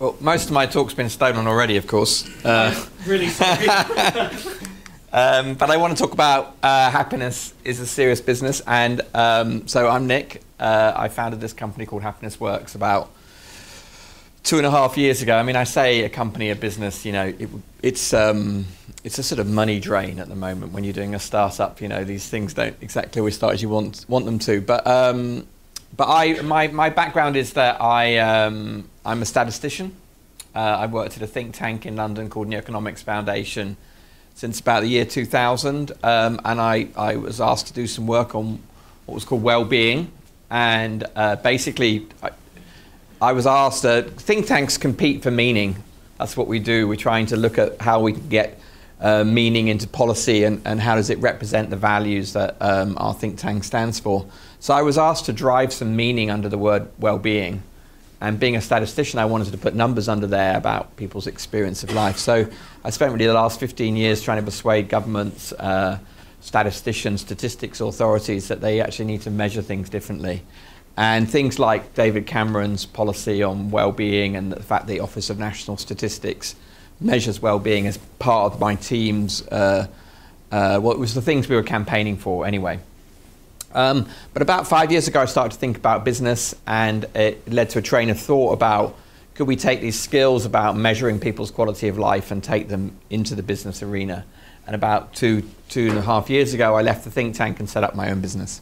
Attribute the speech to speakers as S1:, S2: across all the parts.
S1: Well, most of my talk's been stolen already, of course. Uh,
S2: really sorry.
S1: um, but I want to talk about uh, happiness is a serious business. And um, so I'm Nick. Uh, I founded this company called Happiness Works about two and a half years ago. I mean, I say a company, a business, you know, it, it's, um, it's a sort of money drain at the moment when you're doing a startup. You know, these things don't exactly always start as you want, want them to. But um, but I, my, my background is that I, um, I'm a statistician. Uh, I worked at a think tank in London called New Economics Foundation since about the year 2000, um, and I, I was asked to do some work on what was called well-being, and uh, basically I, I, was asked, uh, think tanks compete for meaning. That's what we do. We're trying to look at how we can get uh, meaning into policy and, and how does it represent the values that um, our think tank stands for. So I was asked to drive some meaning under the word well-being. And being a statistician, I wanted to put numbers under there about people's experience of life. So I spent really the last 15 years trying to persuade governments, uh, statisticians, statistics authorities that they actually need to measure things differently. And things like David Cameron's policy on well-being and the fact the Office of National Statistics measures well-being as part of my team's, uh, uh, what was the things we were campaigning for anyway. Um, but about five years ago, I started to think about business, and it led to a train of thought about could we take these skills about measuring people's quality of life and take them into the business arena. And about two, two and a half years ago, I left the think tank and set up my own business.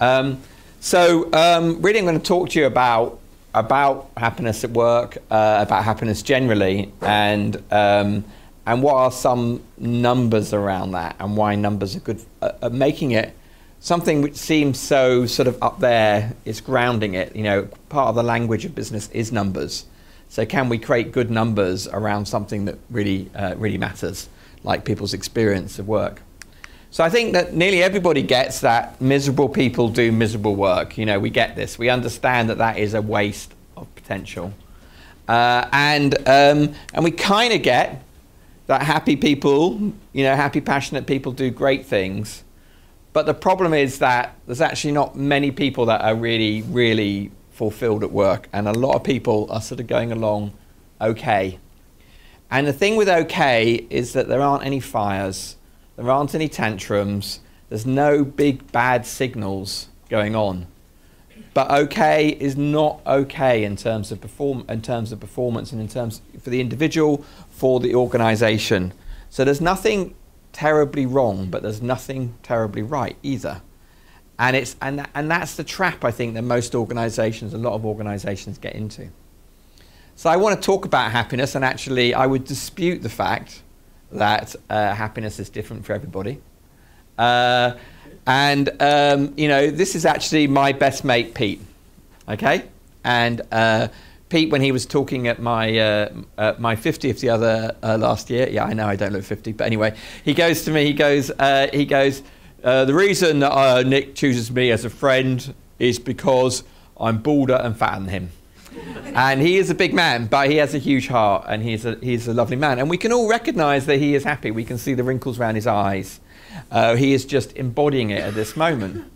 S1: Um, so, um, really, I'm going to talk to you about about happiness at work, uh, about happiness generally, and um, and what are some numbers around that, and why numbers are good at making it something which seems so sort of up there is grounding it. You know, part of the language of business is numbers. So can we create good numbers around something that really, uh, really matters, like people's experience of work? So I think that nearly everybody gets that miserable people do miserable work. You know, we get this. We understand that that is a waste of potential. Uh, and, um, and we kind of get that happy people, you know, happy, passionate people do great things. But the problem is that there's actually not many people that are really, really fulfilled at work. And a lot of people are sort of going along okay. And the thing with okay is that there aren't any fires, there aren't any tantrums, there's no big bad signals going on. But okay is not okay in terms of perform in terms of performance and in terms for the individual, for the organization. So there's nothing terribly wrong, but there's nothing terribly right either. And, it's, and, and that's the trap I think that most organizations, a lot of organizations get into. So I want to talk about happiness, and actually, I would dispute the fact that uh, happiness is different for everybody. Uh, and, um, you know, this is actually my best mate, Pete. Okay? And uh, Pete, when he was talking at my uh, uh, my 50th the other uh, last year, yeah, I know I don't look 50, but anyway, he goes to me. He goes. Uh, he goes. Uh, the reason that uh, Nick chooses me as a friend is because I'm balder and fatter than him. and he is a big man, but he has a huge heart, and he's a he's a lovely man. And we can all recognise that he is happy. We can see the wrinkles around his eyes. he is just embodying it at this moment.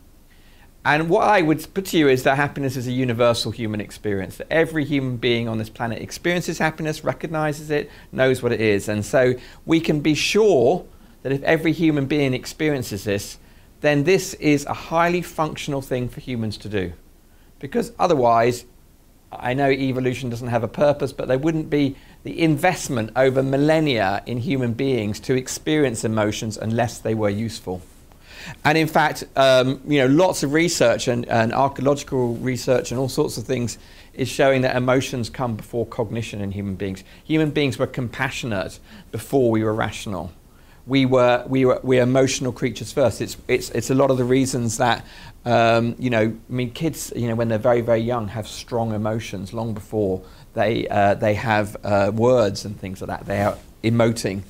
S1: And what I would put to you is that happiness is a universal human experience. That every human being on this planet experiences happiness, recognizes it, knows what it is. And so we can be sure that if every human being experiences this, then this is a highly functional thing for humans to do. Because otherwise, I know evolution doesn't have a purpose, but there wouldn't be the investment over millennia in human beings to experience emotions unless they were useful. And in fact, um, you know, lots of research and, and archaeological research and all sorts of things is showing that emotions come before cognition in human beings. Human beings were compassionate before we were rational. We were, we were we're emotional creatures first. It's, it's, it's a lot of the reasons that, um, you know, I mean, kids, you know, when they're very, very young, have strong emotions long before they, uh, they have uh, words and things like that. They are emoting.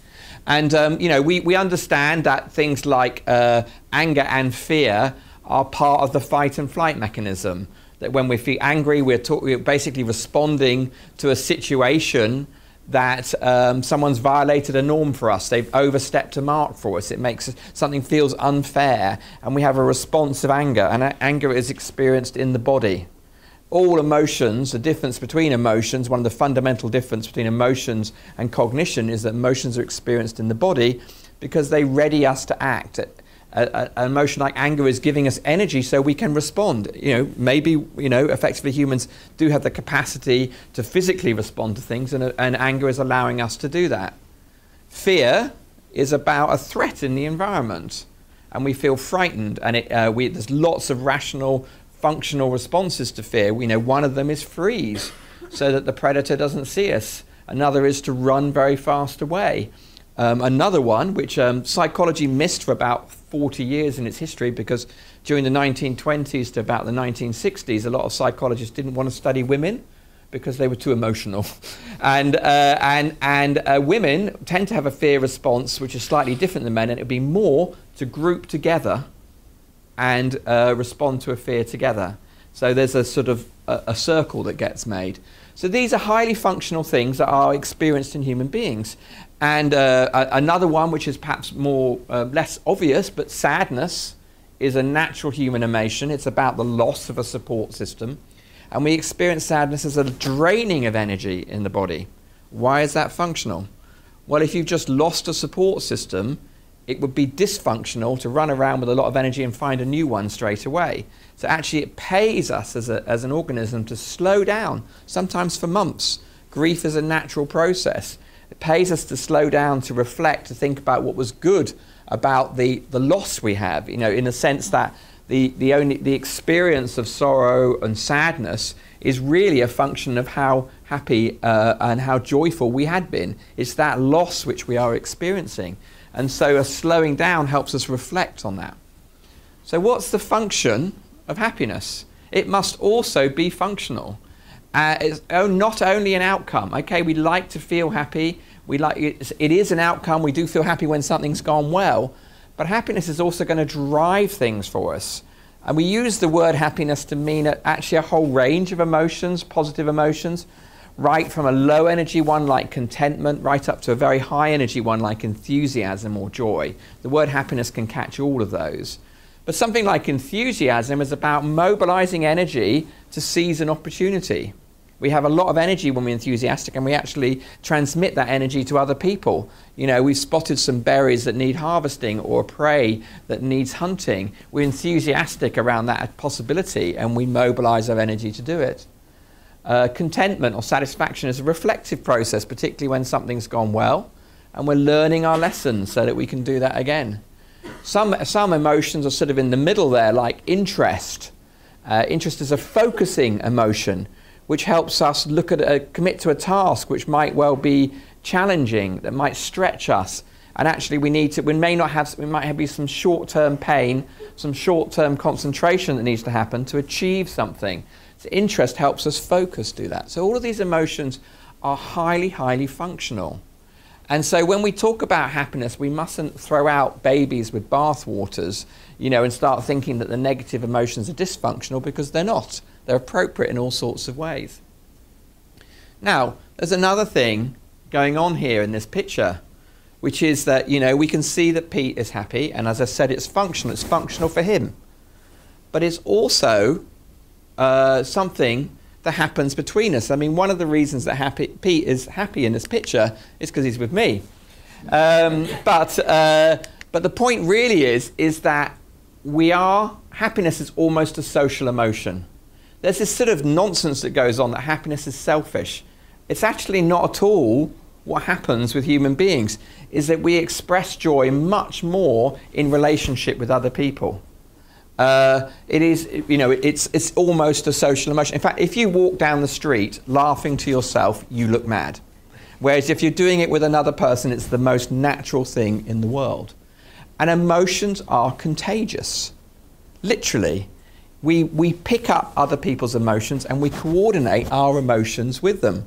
S1: And, um, you know, we, we understand that things like uh, anger and fear are part of the fight and flight mechanism. That when we feel angry, we're, talk- we're basically responding to a situation that um, someone's violated a norm for us. They've overstepped a mark for us. It makes something feels unfair, and we have a response of anger, and anger is experienced in the body. All emotions, the difference between emotions, one of the fundamental difference between emotions and cognition is that emotions are experienced in the body because they ready us to act. an emotion like anger is giving us energy so we can respond. You know, maybe you know, effectively humans do have the capacity to physically respond to things, and, and anger is allowing us to do that. Fear is about a threat in the environment, and we feel frightened, and it, uh, we, there's lots of rational, functional responses to fear. We know one of them is freeze, so that the predator doesn't see us. Another is to run very fast away. Um, another one, which um, psychology missed for about 40 years in its history, because during the 1920s to about the 1960s, a lot of psychologists didn't want to study women because they were too emotional. and uh, and, and uh, women tend to have a fear response which is slightly different than men, and it would be more to group together and uh, respond to a fear together. So there's a sort of a, a circle that gets made. So these are highly functional things that are experienced in human beings. And uh, another one, which is perhaps more uh, less obvious, but sadness is a natural human emotion. It's about the loss of a support system. And we experience sadness as a draining of energy in the body. Why is that functional? Well, if you've just lost a support system, it would be dysfunctional to run around with a lot of energy and find a new one straight away. So actually, it pays us as, a, as an organism to slow down, sometimes for months. Grief is a natural process. It pays us to slow down, to reflect, to think about what was good about the, the loss we have, you know, in the sense that the, the, only, the experience of sorrow and sadness is really a function of how happy uh, and how joyful we had been. It's that loss which we are experiencing. And so a slowing down helps us reflect on that. So, what's the function of happiness? It must also be functional. Uh, it's not only an outcome. Okay, we like to feel happy. We like it is an outcome. We do feel happy when something's gone well, but happiness is also going to drive things for us. And we use the word happiness to mean actually a whole range of emotions, positive emotions, right from a low energy one like contentment, right up to a very high energy one like enthusiasm or joy. The word happiness can catch all of those. But something like enthusiasm is about mobilizing energy to seize an opportunity. We have a lot of energy when we're enthusiastic and we actually transmit that energy to other people. You know, we've spotted some berries that need harvesting or prey that needs hunting. We're enthusiastic around that possibility and we mobilize our energy to do it. Uh, contentment or satisfaction is a reflective process, particularly when something's gone well and we're learning our lessons so that we can do that again. Some, some emotions are sort of in the middle there, like interest. Uh, interest is a focusing emotion which helps us look at a, commit to a task which might well be challenging, that might stretch us. And actually, we need to. We may not have. We might have be some short-term pain, some short-term concentration that needs to happen to achieve something. So interest helps us focus. Do that. So all of these emotions are highly, highly functional. And so when we talk about happiness, we mustn't throw out babies with bathwaters, you know, and start thinking that the negative emotions are dysfunctional because they're not. They're appropriate in all sorts of ways. Now, there's another thing going on here in this picture, which is that, you know, we can see that Pete is happy, and as I said, it's functional. It's functional for him. But it's also uh, something that happens between us. I mean, one of the reasons that happy, Pete is happy in this picture is because he's with me. Um, but, uh, but the point really is, is that we are, happiness is almost a social emotion there's this sort of nonsense that goes on that happiness is selfish. It's actually not at all what happens with human beings, is that we express joy much more in relationship with other people. Uh, it is, you know, it's, it's almost a social emotion. In fact, if you walk down the street laughing to yourself, you look mad. Whereas if you're doing it with another person, it's the most natural thing in the world. And emotions are contagious, literally we, we pick up other people's emotions and we coordinate our emotions with them.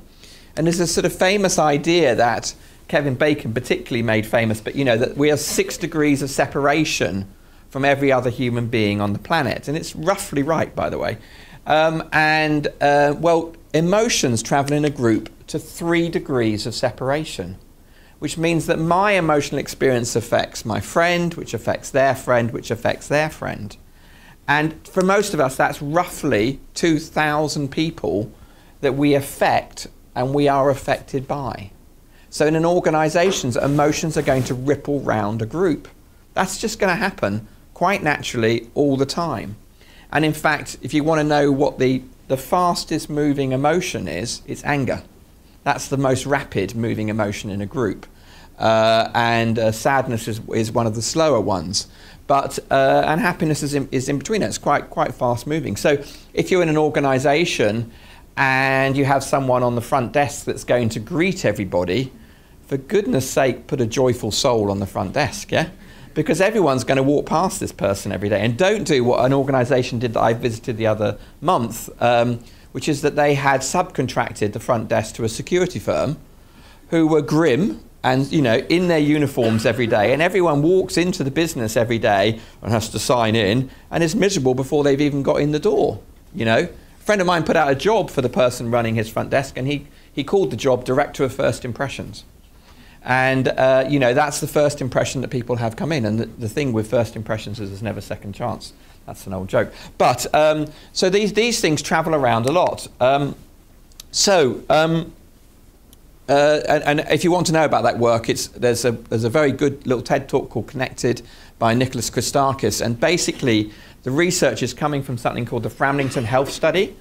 S1: And there's a sort of famous idea that Kevin Bacon particularly made famous, but you know, that we are six degrees of separation from every other human being on the planet. And it's roughly right, by the way. Um, and, uh, well, emotions travel in a group to three degrees of separation, which means that my emotional experience affects my friend, which affects their friend, which affects their friend. And for most of us, that's roughly 2,000 people that we affect and we are affected by. So in an organisation, emotions are going to ripple round a group. That's just going to happen quite naturally all the time. And in fact, if you want to know what the, the fastest moving emotion is, it's anger. That's the most rapid moving emotion in a group. Uh, and uh, sadness is, is one of the slower ones. But uh, and happiness is in, is in between. It's quite quite fast moving. So if you're in an organisation and you have someone on the front desk that's going to greet everybody, for goodness sake, put a joyful soul on the front desk, yeah? Because everyone's going to walk past this person every day. And don't do what an organisation did that I visited the other month, um, which is that they had subcontracted the front desk to a security firm who were grim and you know in their uniforms every day. And everyone walks into the business every day and has to sign in and is miserable before they've even got in the door you know? A friend of mine put out a job for the person running his front desk and he, he called the job director of first impressions and uh, you know that's the first impression that people have come in and the, the thing with first impressions is there's never second chance that's an old joke but um, so these, these things travel around a lot um, so um, uh, and, and, if you want to know about that work, it's, there's, a, there's a very good little TED talk called Connected by Nicholas Christakis. And basically, the research is coming from something called the Framingham Health Study.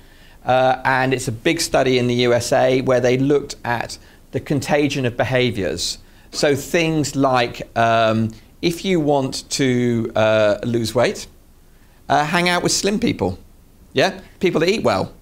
S1: Uh, and it's a big study in the USA where they looked at the contagion of behaviors. So things like um, if you want to uh, lose weight, uh, hang out with slim people. Yeah? People that eat well.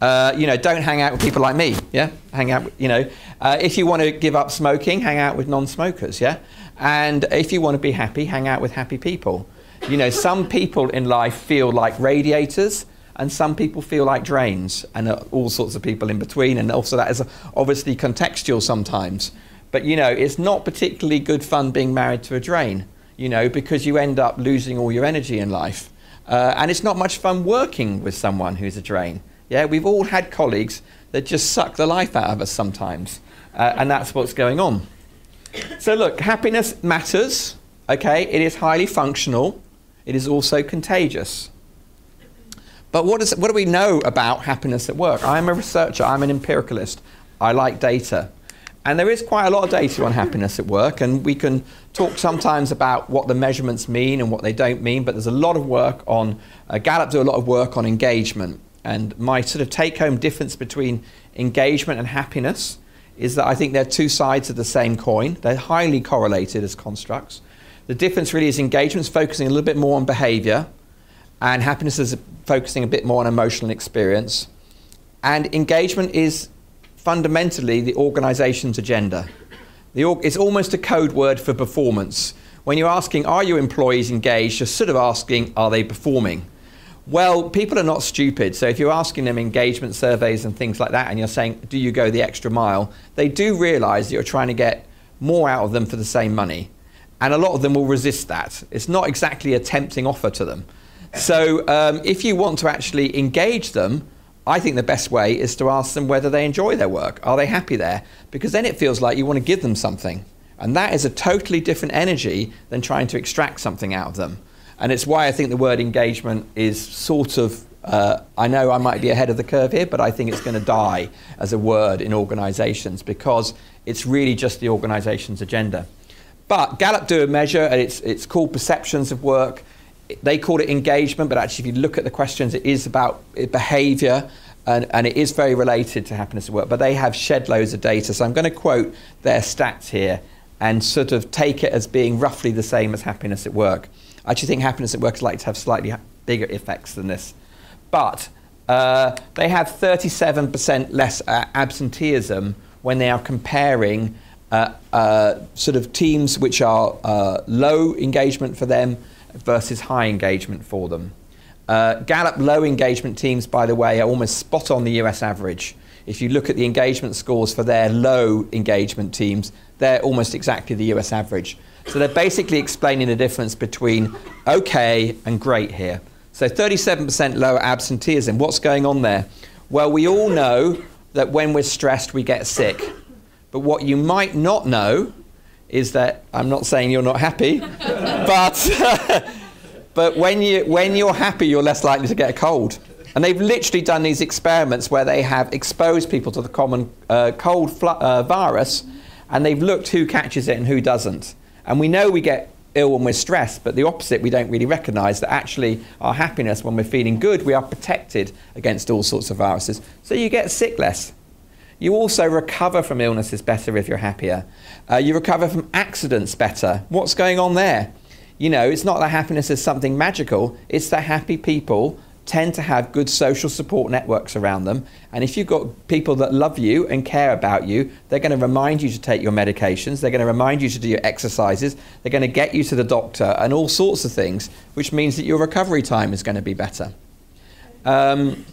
S1: Uh, you know, don't hang out with people like me. Yeah, hang out. you know, uh, if you want to give up smoking, hang out with non-smokers. Yeah, and if you want to be happy, hang out with happy people. You know, some people in life feel like radiators, and some people feel like drains, and all sorts of people in between. And also, that is obviously contextual sometimes. But you know, it's not particularly good fun being married to a drain. You know, because you end up losing all your energy in life, uh, and it's not much fun working with someone who's a drain. Yeah, we've all had colleagues that just suck the life out of us sometimes, uh, and that's what's going on. So, look, happiness matters, okay? It is highly functional, it is also contagious. But what, is, what do we know about happiness at work? I'm a researcher, I'm an empiricalist, I like data. And there is quite a lot of data on happiness at work, and we can talk sometimes about what the measurements mean and what they don't mean, but there's a lot of work on, uh, Gallup do a lot of work on engagement. And my sort of take home difference between engagement and happiness is that I think they're two sides of the same coin. They're highly correlated as constructs. The difference really is engagement is focusing a little bit more on behavior, and happiness is focusing a bit more on emotional experience. And engagement is fundamentally the organization's agenda. The org- it's almost a code word for performance. When you're asking, are your employees engaged, you're sort of asking, are they performing? Well, people are not stupid. So if you're asking them engagement surveys and things like that, and you're saying, do you go the extra mile? They do realize that you're trying to get more out of them for the same money. And a lot of them will resist that. It's not exactly a tempting offer to them. So um, if you want to actually engage them, I think the best way is to ask them whether they enjoy their work. Are they happy there? Because then it feels like you want to give them something. And that is a totally different energy than trying to extract something out of them. And it's why I think the word engagement is sort of, uh, I know I might be ahead of the curve here, but I think it's going to die as a word in organizations because it's really just the organization's agenda. But Gallup do a measure, and it's, it's called perceptions of work. They call it engagement, but actually, if you look at the questions, it is about behavior and, and, it is very related to happiness at work. But they have shed loads of data. So I'm going to quote their stats here and sort of take it as being roughly the same as happiness at work. I actually think happiness at work is likely to have slightly bigger effects than this. But uh, they have 37% less uh, absenteeism when they are comparing uh, uh sort of teams which are uh, low engagement for them versus high engagement for them. Uh, Gallup low engagement teams, by the way, are almost spot on the US average. If you look at the engagement scores for their low engagement teams, they're almost exactly the US average. So they're basically explaining the difference between okay and great here. So 37% lower absenteeism. What's going on there? Well, we all know that when we're stressed, we get sick. But what you might not know is that I'm not saying you're not happy, but but when, you, when you're happy, you're less likely to get a cold. And they've literally done these experiments where they have exposed people to the common uh, cold uh, virus and they've looked who catches it and who doesn't. And we know we get ill when we're stressed, but the opposite we don't really recognize that actually our happiness, when we're feeling good, we are protected against all sorts of viruses. So you get sick less. You also recover from illnesses better if you're happier. Uh, you recover from accidents better. What's going on there? You know, it's not that happiness is something magical, it's that happy people tend to have good social support networks around them. And if you've got people that love you and care about you, they're going to remind you to take your medications, they're going to remind you to do your exercises, they're going to get you to the doctor and all sorts of things, which means that your recovery time is going to be better. Um,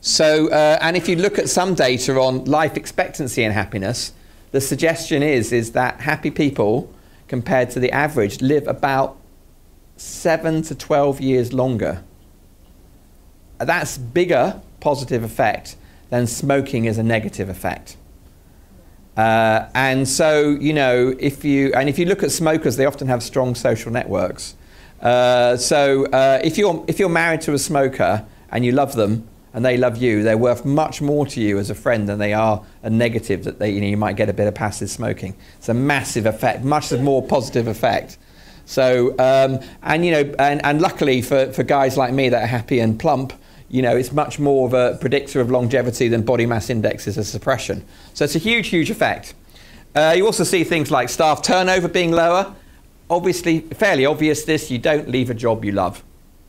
S1: so, uh, and if you look at some data on life expectancy and happiness, the suggestion is, is that happy people, compared to the average, live about 7 to 12 years longer that's bigger positive effect than smoking is a negative effect. Uh, and so, you know, if you and if you look at smokers, they often have strong social networks. Uh, so, uh, if you're if you're married to a smoker and you love them and they love you, they're worth much more to you as a friend than they are a negative that they you know you might get a bit of passive smoking. It's a massive effect, much more positive effect. So, um, and you know, and, and luckily for, for guys like me that are happy and plump, you know, it's much more of a predictor of longevity than body mass index is a suppression. So it's a huge, huge effect. Uh, you also see things like staff turnover being lower. Obviously, fairly obvious this, you don't leave a job you love.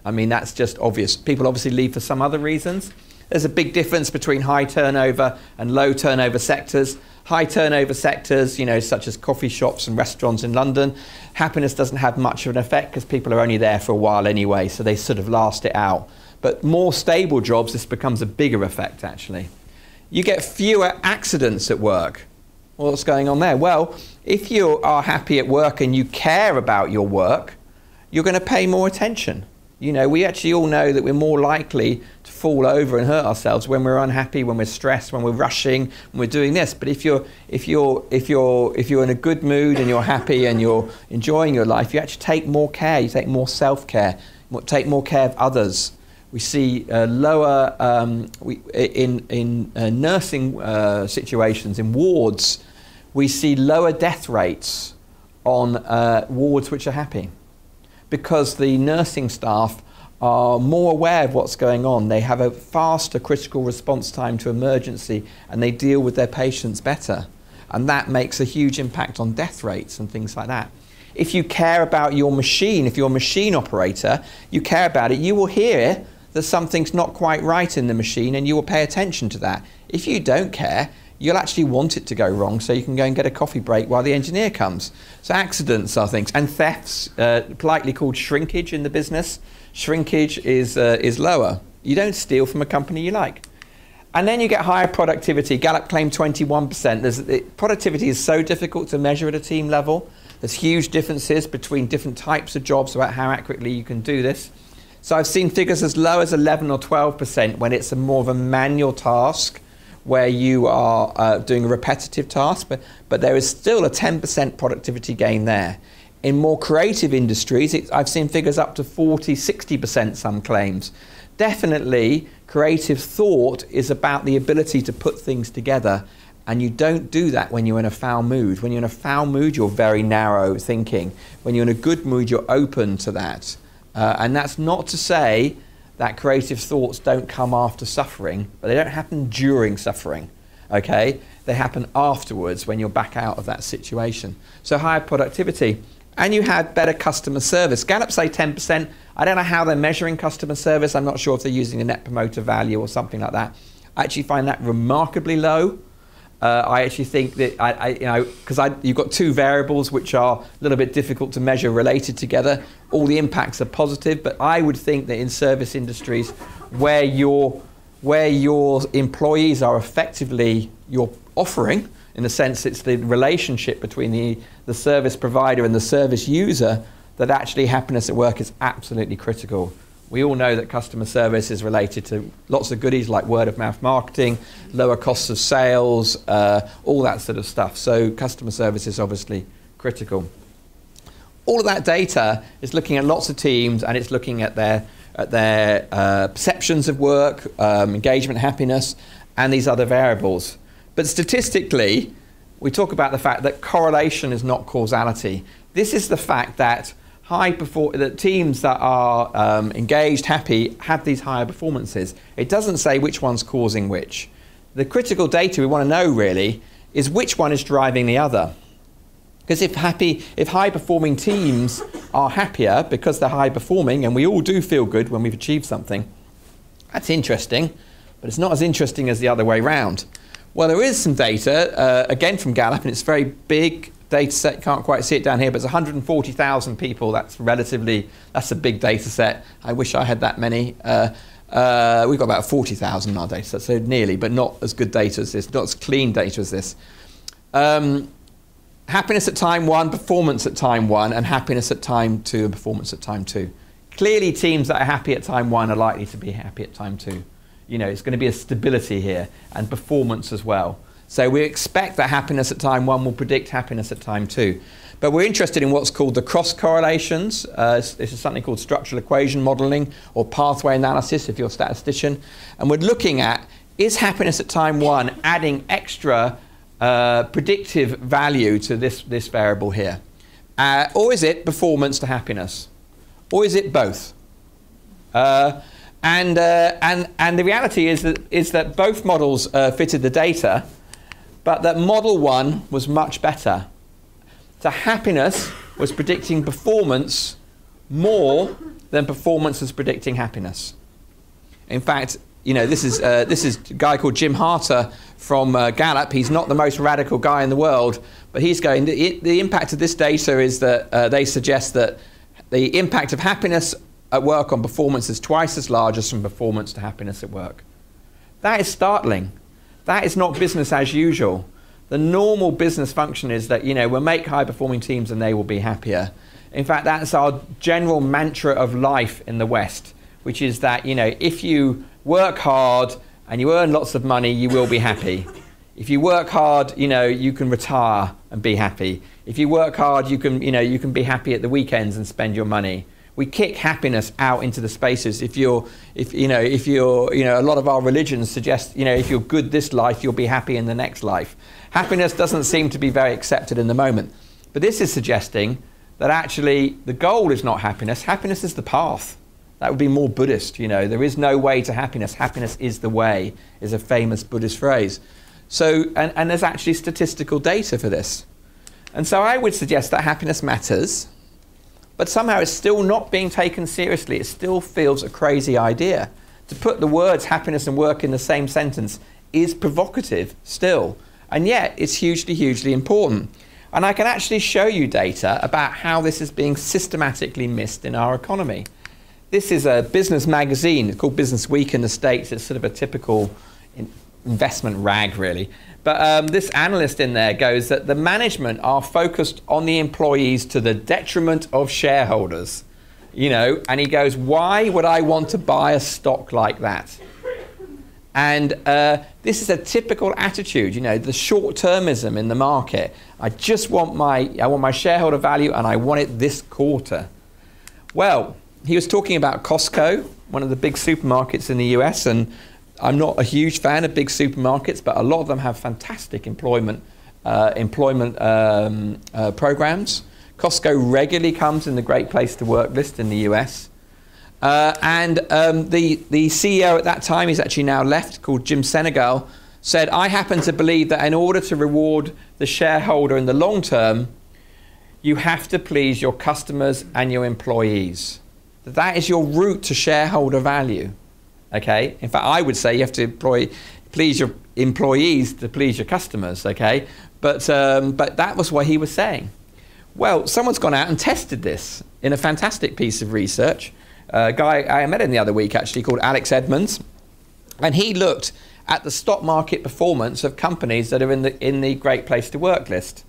S1: I mean, that's just obvious. People obviously leave for some other reasons. There's a big difference between high turnover and low turnover sectors. High turnover sectors, you know, such as coffee shops and restaurants in London, happiness doesn't have much of an effect because people are only there for a while anyway, so they sort of last it out. But more stable jobs, this becomes a bigger effect actually. You get fewer accidents at work. what's going on there? Well, if you are happy at work and you care about your work, you're going to pay more attention. You know, we actually all know that we're more likely to fall over and hurt ourselves when we're unhappy, when we're stressed, when we're rushing, when we're doing this. But if you're if you're if you're if you're in a good mood and you're happy and you're enjoying your life, you actually take more care. You take more self-care, take more care of others. We see uh, lower um, we, in, in uh, nursing uh, situations, in wards, we see lower death rates on uh, wards which are happy because the nursing staff are more aware of what's going on. They have a faster critical response time to emergency and they deal with their patients better. And that makes a huge impact on death rates and things like that. If you care about your machine, if you're a machine operator, you care about it, you will hear that something's not quite right in the machine and you will pay attention to that. If you don't care, you'll actually want it to go wrong so you can go and get a coffee break while the engineer comes. So accidents are things. And thefts, uh, politely called shrinkage in the business, shrinkage is, uh, is lower. You don't steal from a company you like. And then you get higher productivity. Gallup claimed 21%. There's, it, productivity is so difficult to measure at a team level. There's huge differences between different types of jobs about how accurately you can do this. So I've seen figures as low as 11 or 12% when it's a more of a manual task where you are uh, doing a repetitive task, but, but there is still a 10% productivity gain there. In more creative industries, I've seen figures up to 40, 60%, some claims. Definitely, creative thought is about the ability to put things together, and you don't do that when you're in a foul mood. When you're in a foul mood, you're very narrow thinking. When you're in a good mood, you're open to that. Uh, and that's not to say that creative thoughts don't come after suffering, but they don't happen during suffering. Okay? They happen afterwards when you're back out of that situation. So higher productivity. And you had better customer service. Gallup say 10%. I don't know how they're measuring customer service. I'm not sure if they're using a net promoter value or something like that. I actually find that remarkably low. Uh, I actually think that I, I you know, because you've got two variables which are a little bit difficult to measure related together. All the impacts are positive, but I would think that in service industries, where your where your employees are effectively your offering, in the sense it's the relationship between the, the service provider and the service user, that actually happiness at work is absolutely critical. We all know that customer service is related to lots of goodies like word of mouth marketing, lower costs of sales, uh, all that sort of stuff. So, customer service is obviously critical. all of that data is looking at lots of teams and it's looking at their, at their uh, perceptions of work, um, engagement, happiness, and these other variables. But statistically, we talk about the fact that correlation is not causality. This is the fact that high perform- that teams that are um, engaged, happy, have these higher performances. It doesn't say which one's causing which. The critical data we want to know really is which one is driving the other. Because if happy, if high performing teams are happier because they're high performing, and we all do feel good when we've achieved something, that's interesting, but it's not as interesting as the other way round. Well, there is some data, uh, again from Gallup, and it's very big data set. Can't quite see it down here, but it's 140,000 people. That's relatively, that's a big data set. I wish I had that many. Uh, uh, we've got about 40,000 in our data set, so nearly, but not as good data as this, not as clean data as this. Um, happiness at time one, performance at time one, and happiness at time two, and performance at time two. Clearly, teams that are happy at time one are likely to be happy at time two. You know, it's going to be a stability here and performance as well. So we expect that happiness at time one will predict happiness at time two. But we're interested in what's called the cross correlations. Uh, this is something called structural equation modeling or pathway analysis if you're a statistician. And we're looking at is happiness at time one adding extra uh, predictive value to this, this variable here? Uh, or is it performance to happiness? Or is it both? Uh, and, uh, and, and the reality is that, is that both models uh, fitted the data, but that model one was much better. So happiness was predicting performance more than performance was predicting happiness. In fact, you know, this is, uh, this is a guy called Jim Harter from uh, Gallup. He's not the most radical guy in the world, but he's going, the, the impact of this data is that uh, they suggest that the impact of happiness at work on performance is twice as large as from performance to happiness at work. That is startling. That is not business as usual. The normal business function is that, you know, we'll make high performing teams and they will be happier. In fact, that's our general mantra of life in the West, which is that, you know, if you work hard and you earn lots of money, you will be happy. If you work hard, you know, you can retire and be happy. If you work hard, you can, you know, you can be happy at the weekends and spend your money we kick happiness out into the spaces. If you're, if you know, if you're, you know, a lot of our religions suggest, you know, if you're good this life, you'll be happy in the next life. Happiness doesn't seem to be very accepted in the moment, but this is suggesting that actually the goal is not happiness. Happiness is the path. That would be more Buddhist, you know. There is no way to happiness. Happiness is the way, is a famous Buddhist phrase. So, and, and there's actually statistical data for this. And so I would suggest that happiness matters but somehow it's still not being taken seriously. It still feels a crazy idea. To put the words happiness and work in the same sentence is provocative still. And yet it's hugely, hugely important. And I can actually show you data about how this is being systematically missed in our economy. This is a business magazine it's called Business Week in the States. It's sort of a typical investment rag, really. But um, this analyst in there goes that the management are focused on the employees to the detriment of shareholders. You know, and he goes, why would I want to buy a stock like that? And uh, this is a typical attitude, you know, the short-termism in the market. I just want my, I want my shareholder value, and I want it this quarter. Well, he was talking about Costco, one of the big supermarkets in the US, and I'm not a huge fan of big supermarkets, but a lot of them have fantastic employment uh, employment um, uh, programs. Costco regularly comes in the Great Place to Work list in the US. Uh, and um, the, the CEO at that time, he's actually now left, called Jim Sinegal, said, I happen to believe that in order to reward the shareholder in the long term, you have to please your customers and your employees. That is your route to shareholder value. Okay. In fact, I would say you have to employ, please your employees to please your customers. Okay. But um, but that was what he was saying. Well, someone's gone out and tested this in a fantastic piece of research. A guy I met him the other week actually called Alex Edmans, and he looked at the stock market performance of companies that are in the in the Great Place to Work list.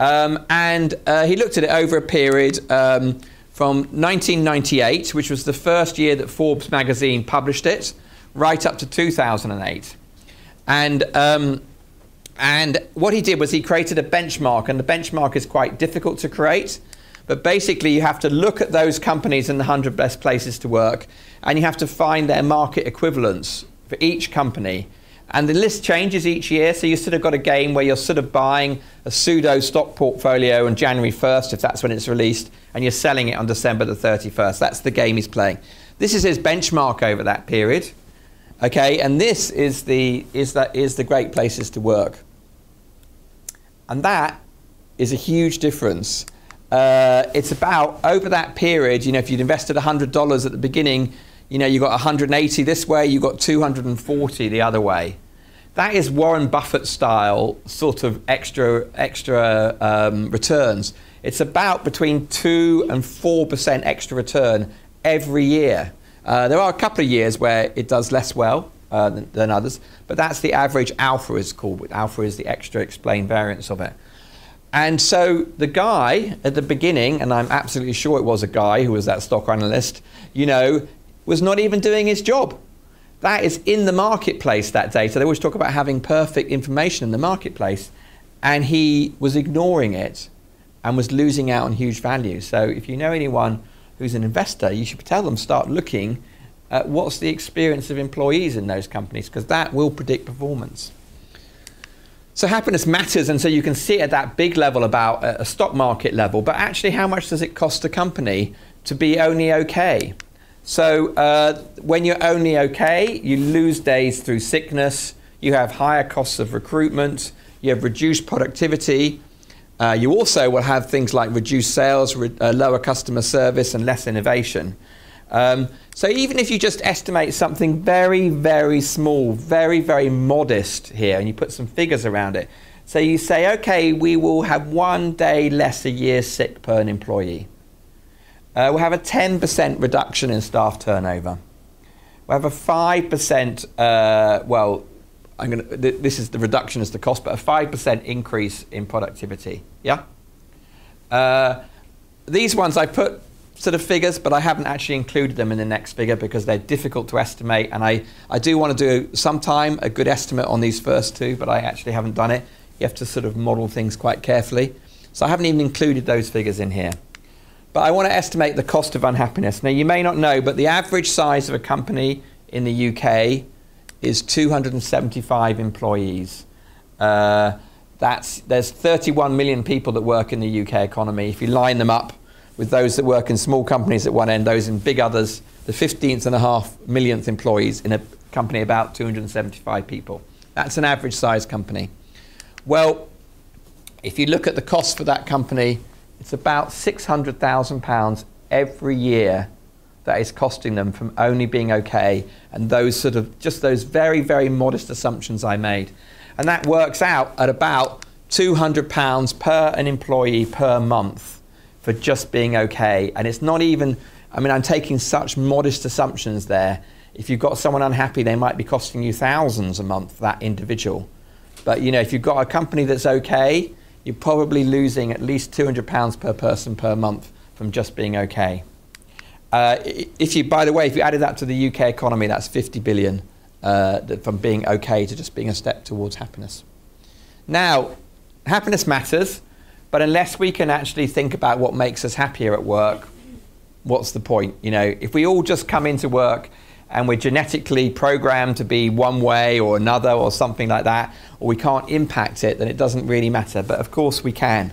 S1: Um, and uh, he looked at it over a period um, from 1998, which was the first year that Forbes magazine published it, right up to 2008. And, um, and what he did was he created a benchmark, and the benchmark is quite difficult to create. But basically, you have to look at those companies in the 100 best places to work and you have to find their market equivalents for each company. And the list changes each year, so you sort of got a game where you're sort of buying a pseudo stock portfolio on January 1st, if that's when it's released, and you're selling it on December the 31st. That's the game he's playing. This is his benchmark over that period. Okay, and this is the is that is the great places to work. And that is a huge difference. Uh, it's about over that period, you know, if you'd invested $100 at the beginning, you know, you got 180 this way, you got 240 the other way. That is Warren Buffett style sort of extra extra um, returns. It's about between two and four percent extra return every year. Uh, there are a couple of years where it does less well uh, than, than, others, but that's the average alpha is called. Alpha is the extra explained variance of it. And so the guy at the beginning, and I'm absolutely sure it was a guy who was that stock analyst, you know, was not even doing his job. That is in the marketplace that day. So they always talk about having perfect information in the marketplace. And he was ignoring it and was losing out on huge value. So if you know anyone who's an investor, you should tell them start looking at what's the experience of employees in those companies because that will predict performance. So happiness matters, and so you can see at that big level about uh, a stock market level, but actually, how much does it cost a company to be only okay? So uh, when you're only okay, you lose days through sickness, you have higher costs of recruitment, you have reduced productivity, uh, you also will have things like reduced sales, re- uh, lower customer service, and less innovation. Um, so even if you just estimate something very, very small, very, very modest here, and you put some figures around it, so you say, okay, we will have one day less a year sick per an employee. Uh, we'll have a 10% reduction in staff turnover. We'll have a 5%, uh, well, I'm to, th- this is the reduction as the cost, but a 5% increase in productivity. Yeah? Uh, these ones I put sort of figures, but I haven't actually included them in the next figure because they're difficult to estimate. And I, I do want to do sometime a good estimate on these first two, but I actually haven't done it. You have to sort of model things quite carefully. So I haven't even included those figures in here. But I want to estimate the cost of unhappiness. Now, you may not know, but the average size of a company in the UK is 275 employees. Uh, that's, there's 31 million people that work in the UK economy. If you line them up with those that work in small companies at one end, those in big others, the 15th and a half millionth employees in a company about 275 people. That's an average size company. Well, if you look at the cost for that company, it's about £600,000 every year that is costing them from only being okay and those sort of just those very very modest assumptions I made. And that works out at about 200 pounds per an employee per month for just being okay. And it's not even I mean I'm taking such modest assumptions there. If you've got someone unhappy they might be costing you thousands a month that individual. But you know if you've got a company that's okay you're probably losing at least 200 pounds per person per month from just being okay uh, if you, by the way, if you added that to the UK economy, that's 50 billion uh, from being okay to just being a step towards happiness. Now, happiness matters, but unless we can actually think about what makes us happier at work, what's the point? You know, if we all just come into work and we're genetically programmed to be one way or another or something like that, or we can't impact it, then it doesn't really matter. But of course, we can.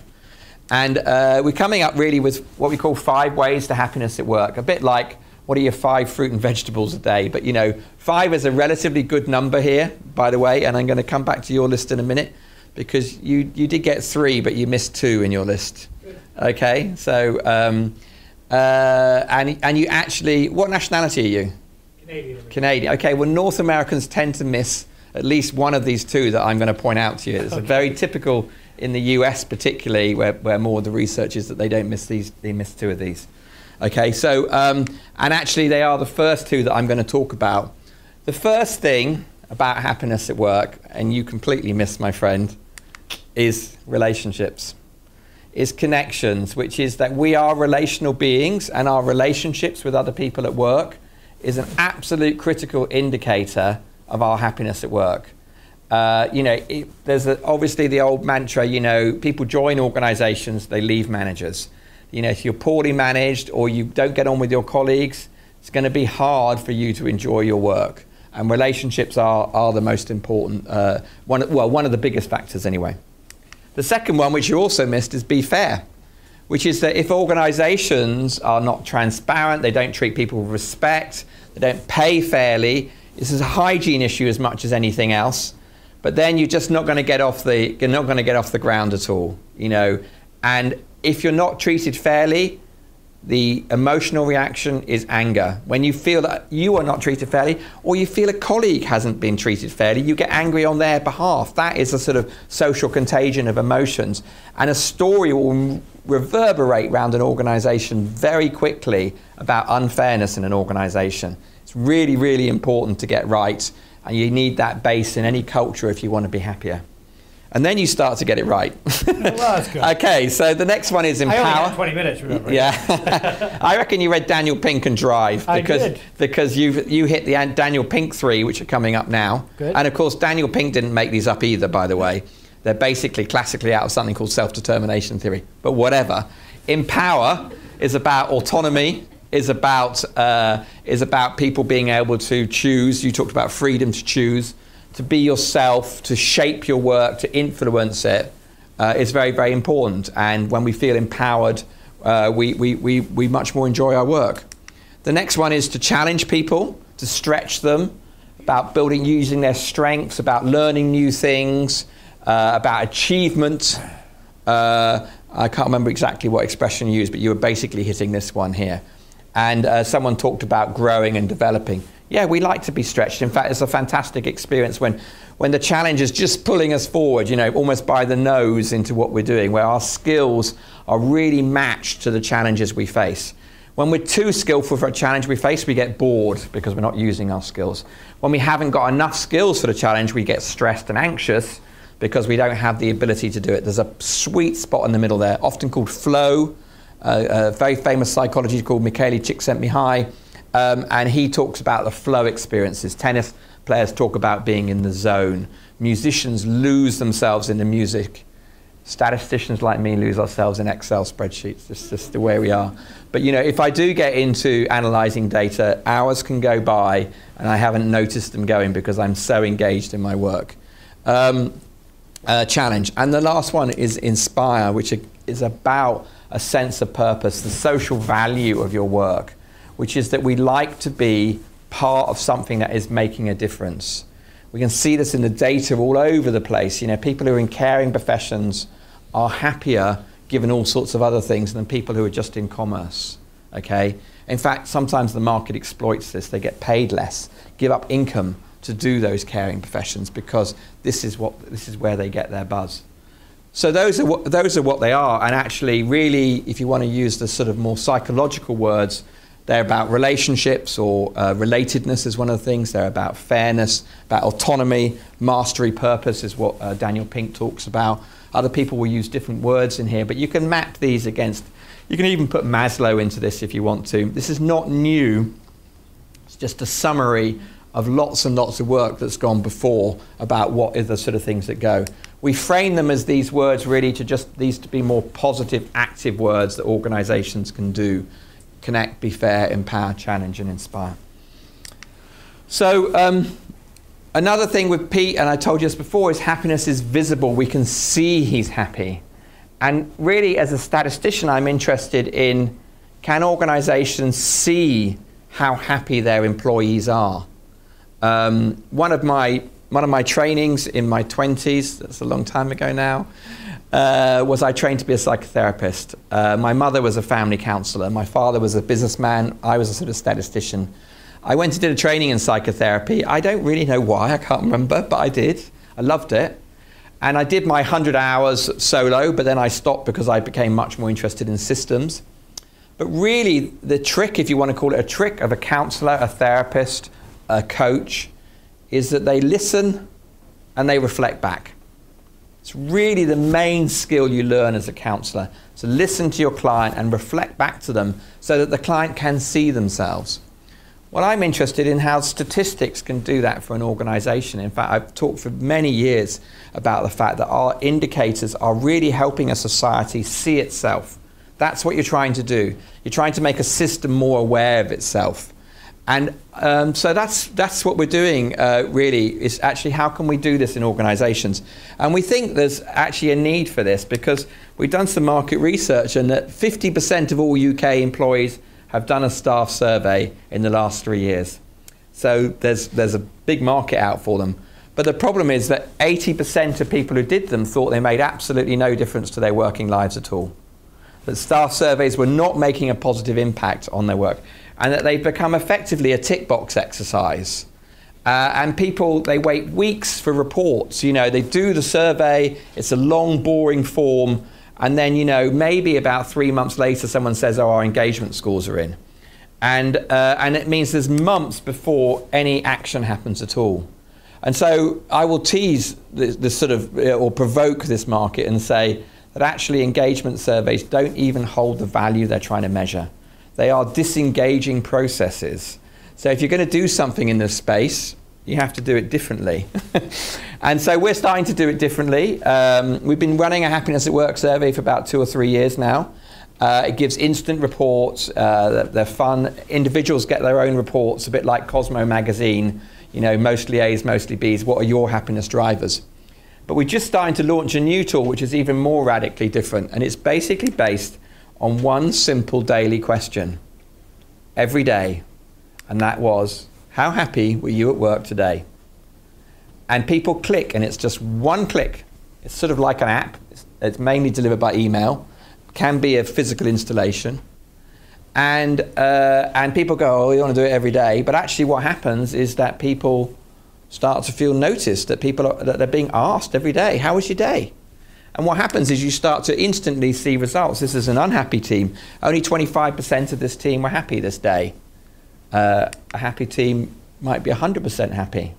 S1: And uh, we're coming up really with what we call five ways to happiness at work. A bit like what are your five fruit and vegetables a day? But you know, five is a relatively good number here, by the way. And I'm going to come back to your list in a minute because you, you did get three, but you missed two in your list. Okay, so um, uh, and and you actually, what nationality are you?
S2: Canadian.
S1: Canadian. Okay, well, North Americans tend to miss at least one of these two that I'm going to point out to you. It's okay. a very typical in the US particularly, where, where more of the research is that they don't miss these, they miss two of these. Okay, so, um, and actually they are the first two that I'm going to talk about. The first thing about happiness at work, and you completely miss, my friend, is relationships. Is connections, which is that we are relational beings and our relationships with other people at work is an absolute critical indicator of our happiness at work. Uh, you know, it, there's a, obviously the old mantra, you know, people join organizations, they leave managers. You know, if you're poorly managed or you don't get on with your colleagues, it's going to be hard for you to enjoy your work. And relationships are, are the most important, uh, one, well, one of the biggest factors anyway. The second one, which you also missed, is be fair, which is that if organizations are not transparent, they don't treat people with respect, they don't pay fairly, this is a hygiene issue as much as anything else. But then you're just not going to get off the you're not going to get off the ground at all, you know. And if you're not treated fairly, the emotional reaction is anger. When you feel that you are not treated fairly, or you feel a colleague hasn't been treated fairly, you get angry on their behalf. That is a sort of social contagion of emotions. And a story will reverberate around an organization very quickly about unfairness in an organization. It's really, really important to get right, and you need that base in any culture if you want to be happier and then you start to get it right.
S2: well,
S1: okay, so the next one is empower. I
S2: only had 20 minutes, remember?
S1: Yeah. I reckon you read Daniel Pink and Drive because because you you hit the Daniel Pink three, which are coming up now.
S2: Good.
S1: And of course, Daniel Pink didn't make these up either, by the way. They're basically classically out of something called self-determination theory. But whatever. Empower is about autonomy, is about uh, is about people being able to choose. You talked about freedom to choose to be yourself, to shape your work, to influence it, uh, very, very important. And when we feel empowered, uh, we, we, we, we much more enjoy our work. The next one is to challenge people, to stretch them, about building, using their strengths, about learning new things, uh, about achievement. Uh, I can't remember exactly what expression you used, but you were basically hitting this one here. And uh, someone talked about growing and developing yeah, we like to be stretched. In fact, it's a fantastic experience when, when the challenge is just pulling us forward, you know, almost by the nose into what we're doing, where our skills are really matched to the challenges we face. When we're too skillful for a challenge we face, we get bored because we're not using our skills. When we haven't got enough skills for the challenge, we get stressed and anxious because we don't have the ability to do it. There's a sweet spot in the middle there, often called flow. Uh, a very famous psychologist called Mihaly Csikszentmihalyi um, and he talks about the flow experiences. Tennis players talk about being in the zone. Musicians lose themselves in the music. Statisticians like me lose ourselves in Excel spreadsheets. It's just the way we are. But you know, if I do get into analysing data, hours can go by and I haven't noticed them going because I'm so engaged in my work. Um, uh, challenge. And the last one is inspire, which is about a sense of purpose, the social value of your work which is that we like to be part of something that is making a difference. We can see this in the data all over the place. You know, people who are in caring professions are happier given all sorts of other things than people who are just in commerce. Okay? In fact, sometimes the market exploits this. They get paid less, give up income to do those caring professions because this is what this is where they get their buzz. So those are what, those are what they are. And actually, really, if you want to use the sort of more psychological words, they're about relationships or uh, relatedness is one of the things. They're about fairness, about autonomy, mastery, purpose is what uh, Daniel Pink talks about. Other people will use different words in here, but you can map these against. You can even put Maslow into this if you want to. This is not new. It's just a summary of lots and lots of work that's gone before about what are the sort of things that go. We frame them as these words really to just these to be more positive, active words that organizations can do connect, be fair, empower, challenge, and inspire. So, um, another thing with Pete, and I told you this before, is happiness is visible. We can see he's happy. And really, as a statistician, I'm interested in can organizations see how happy their employees are? Um, one of my one of my trainings in my 20s, that's a long time ago now, uh, was I trained to be a psychotherapist. Uh, my mother was a family counselor. My father was a businessman. I was a sort of statistician. I went and did a training in psychotherapy. I don't really know why, I can't remember, but I did. I loved it. And I did my 100 hours solo, but then I stopped because I became much more interested in systems. But really, the trick, if you want to call it a trick, of a counselor, a therapist, a coach, is that they listen and they reflect back. It's really the main skill you learn as a counselor to listen to your client and reflect back to them so that the client can see themselves. Well, I'm interested in how statistics can do that for an organization. In fact, I've talked for many years about the fact that our indicators are really helping a society see itself. That's what you're trying to do. You're trying to make a system more aware of itself. And um, so that's, that's what we're doing, uh, really, is actually how can we do this in organizations? And we think there's actually a need for this because we've done some market research and that 50% of all UK employees have done a staff survey in the last three years. So there's, there's a big market out for them. But the problem is that 80% of people who did them thought they made absolutely no difference to their working lives at all. That staff surveys were not making a positive impact on their work, and that they've become effectively a tick box exercise. Uh, and people, they wait weeks for reports. You know, they do the survey, it's a long, boring form, and then, you know, maybe about three months later, someone says, oh, our engagement scores are in. And, uh, and it means there's months before any action happens at all. And so I will tease this, this sort of, uh, or provoke this market and say that actually engagement surveys don't even hold the value they're trying to measure. They are disengaging processes. So if you're going to do something in this space, you have to do it differently. and so we're starting to do it differently. Um, we've been running a Happiness at Work survey for about two or three years now. Uh, it gives instant reports. Uh, they're, they're, fun. Individuals get their own reports, a bit like Cosmo magazine. You know, mostly A's, mostly B's. What are your happiness drivers? But we're just starting to launch a new tool, which is even more radically different, and it's basically based on one simple daily question every day, and that was, "How happy were you at work today?" And people click, and it's just one click. It's sort of like an app. It's, mainly delivered by email can be a physical installation. And, uh, and people go, oh, you want to do it every day. But actually, what happens is that people start to feel noticed, that people are, that they're being asked every day, how was your day? And what happens is you start to instantly see results. This is an unhappy team. Only 25% of this team were happy this day. Uh, a happy team might be 100% happy.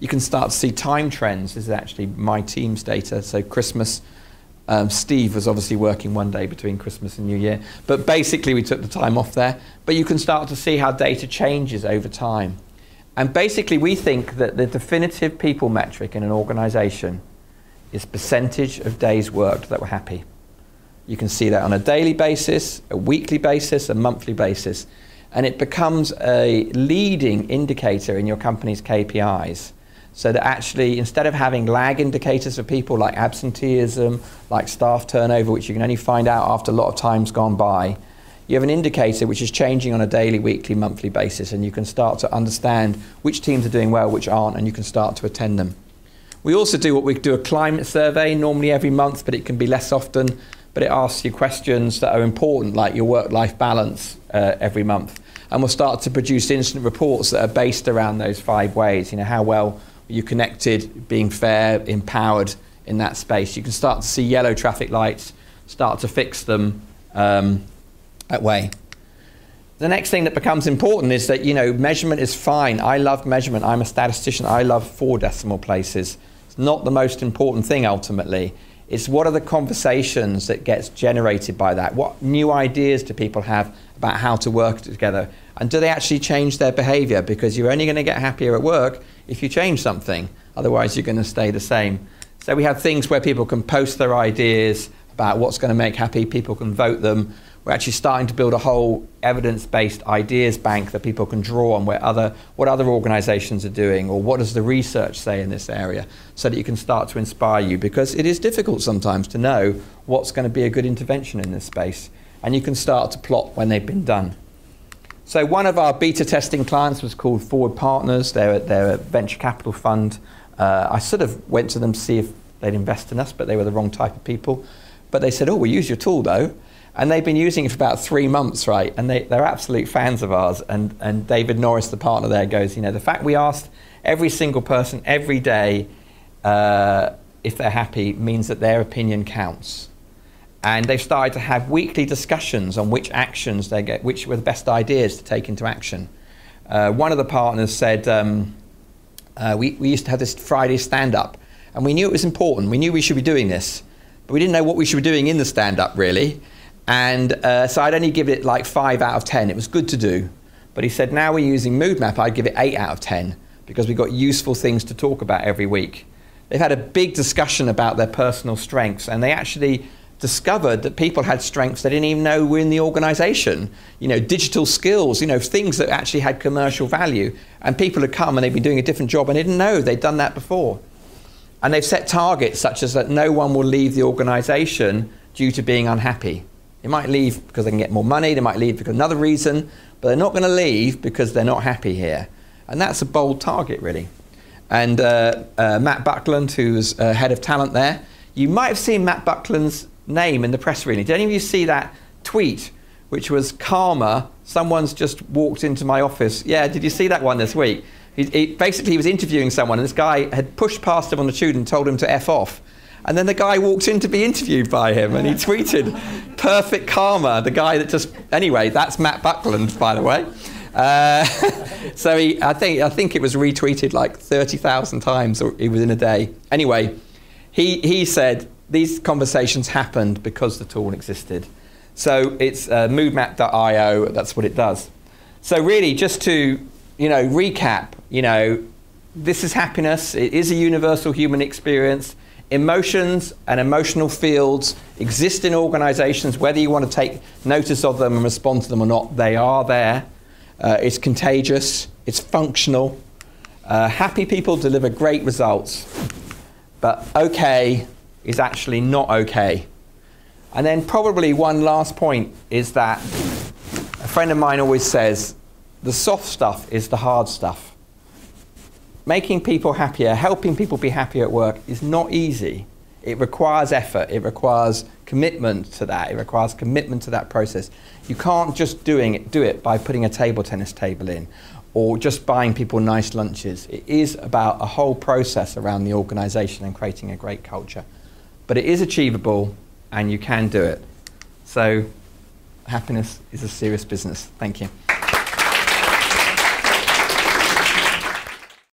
S1: You can start to see time trends. This is actually my team's data. So Christmas, um, Steve was obviously working one day between Christmas and New Year, but basically we took the time off there. But you can start to see how data changes over time. And basically, we think that the definitive people metric in an organization is percentage of days worked that were happy. You can see that on a daily basis, a weekly basis, a monthly basis. And it becomes a leading indicator in your company's KPIs so that actually, instead of having lag indicators for people like absenteeism, like staff turnover, which you can only find out after a lot of time's gone by, you have an indicator which is changing on a daily, weekly, monthly basis, and you can start to understand which teams are doing well, which aren't, and you can start to attend them. We also do what we do a climate survey, normally every month, but it can be less often. But it asks you questions that are important, like your work life balance, uh, every month. And we'll start to produce instant reports that are based around those five ways. You know, how well you connected, being fair, empowered in that space. You can start to see yellow traffic lights, start to fix them um, that way. The next thing that becomes important is that you know measurement is fine. I love measurement. I'm a statistician. I love four decimal places. It's not the most important thing ultimately. It's what are the conversations that gets generated by that? What new ideas do people have about how to work together? And do they actually change their behavior? Because you're only going to get happier at work if you change something. Otherwise, you're going to stay the same. So we have things where people can post their ideas about what's going to make happy. People can vote them. We're actually starting to build a whole evidence-based ideas bank that people can draw on where other, what other organizations are doing or what does the research say in this area so that you can start to inspire you because it is difficult sometimes to know what's going to be a good intervention in this space and you can start to plot when they've been done. So one of our beta testing clients was called Forward Partners. They're, they're a venture capital fund. Uh, I sort of went to them to see if they'd invest in us, but they were the wrong type of people. But they said, oh, we use your tool though. And they've been using it for about three months, right? And they, they're absolute fans of ours. And, and David Norris, the partner there, goes, you know, the fact we asked every single person every day uh, if they're happy means that their opinion counts and they've started to have weekly discussions on which actions they get, which were the best ideas to take into action. Uh, one of the partners said, um, uh, we, we used to have this Friday stand up, and we knew it was important. We knew we should be doing this, but we didn't know what we should be doing in the stand up, really. And uh, so I'd only give it like five out of 10. It was good to do. But he said, now we're using Mood Map, I'd give it eight out of 10 because we've got useful things to talk about every week. They've had a big discussion about their personal strengths, and they actually discovered that people had strengths they didn't even know were in the organization. You know, digital skills, you know, things that actually had commercial value. And people had come and they'd been doing a different job and they didn't know they'd done that before. And they've set targets such as that no one will leave the organization due to being unhappy. They might leave because they can get more money, they might leave because another reason, but they're not going to leave because they're not happy here. And that's a bold target, really. And uh, uh, Matt Buckland, who's uh, head of talent there, you might have seen Matt Buckland's name in the press release. Did any of you see that tweet, which was karma? Someone's just walked into my office. Yeah, did you see that one this week? He, he, basically, he was interviewing someone, and this guy had pushed past him on the tube and told him to F off. And then the guy walked in to be interviewed by him, and he tweeted, "Perfect karma." The guy that just anyway, that's Matt Buckland, by the way. Uh, so he, I think I think it was retweeted like thirty thousand times within a day. Anyway, he he said these conversations happened because the tool existed. So it's uh, moodmap.io. That's what it does. So really, just to you know recap, you know, this is happiness. It is a universal human experience. Emotions and emotional fields exist in organizations, whether you want to take notice of them and respond to them or not, they are there. Uh, it's contagious, it's functional. Uh, happy people deliver great results, but okay is actually not okay. And then, probably one last point is that a friend of mine always says the soft stuff is the hard stuff making people happier, helping people be happier at work is not easy. It requires effort, it requires commitment to that, it requires commitment to that process. You can't just doing it, do it by putting a table tennis table in or just buying people nice lunches. It is about a whole process around the organization and creating a great culture. But it is achievable and you can do it. So happiness is a serious business. Thank you.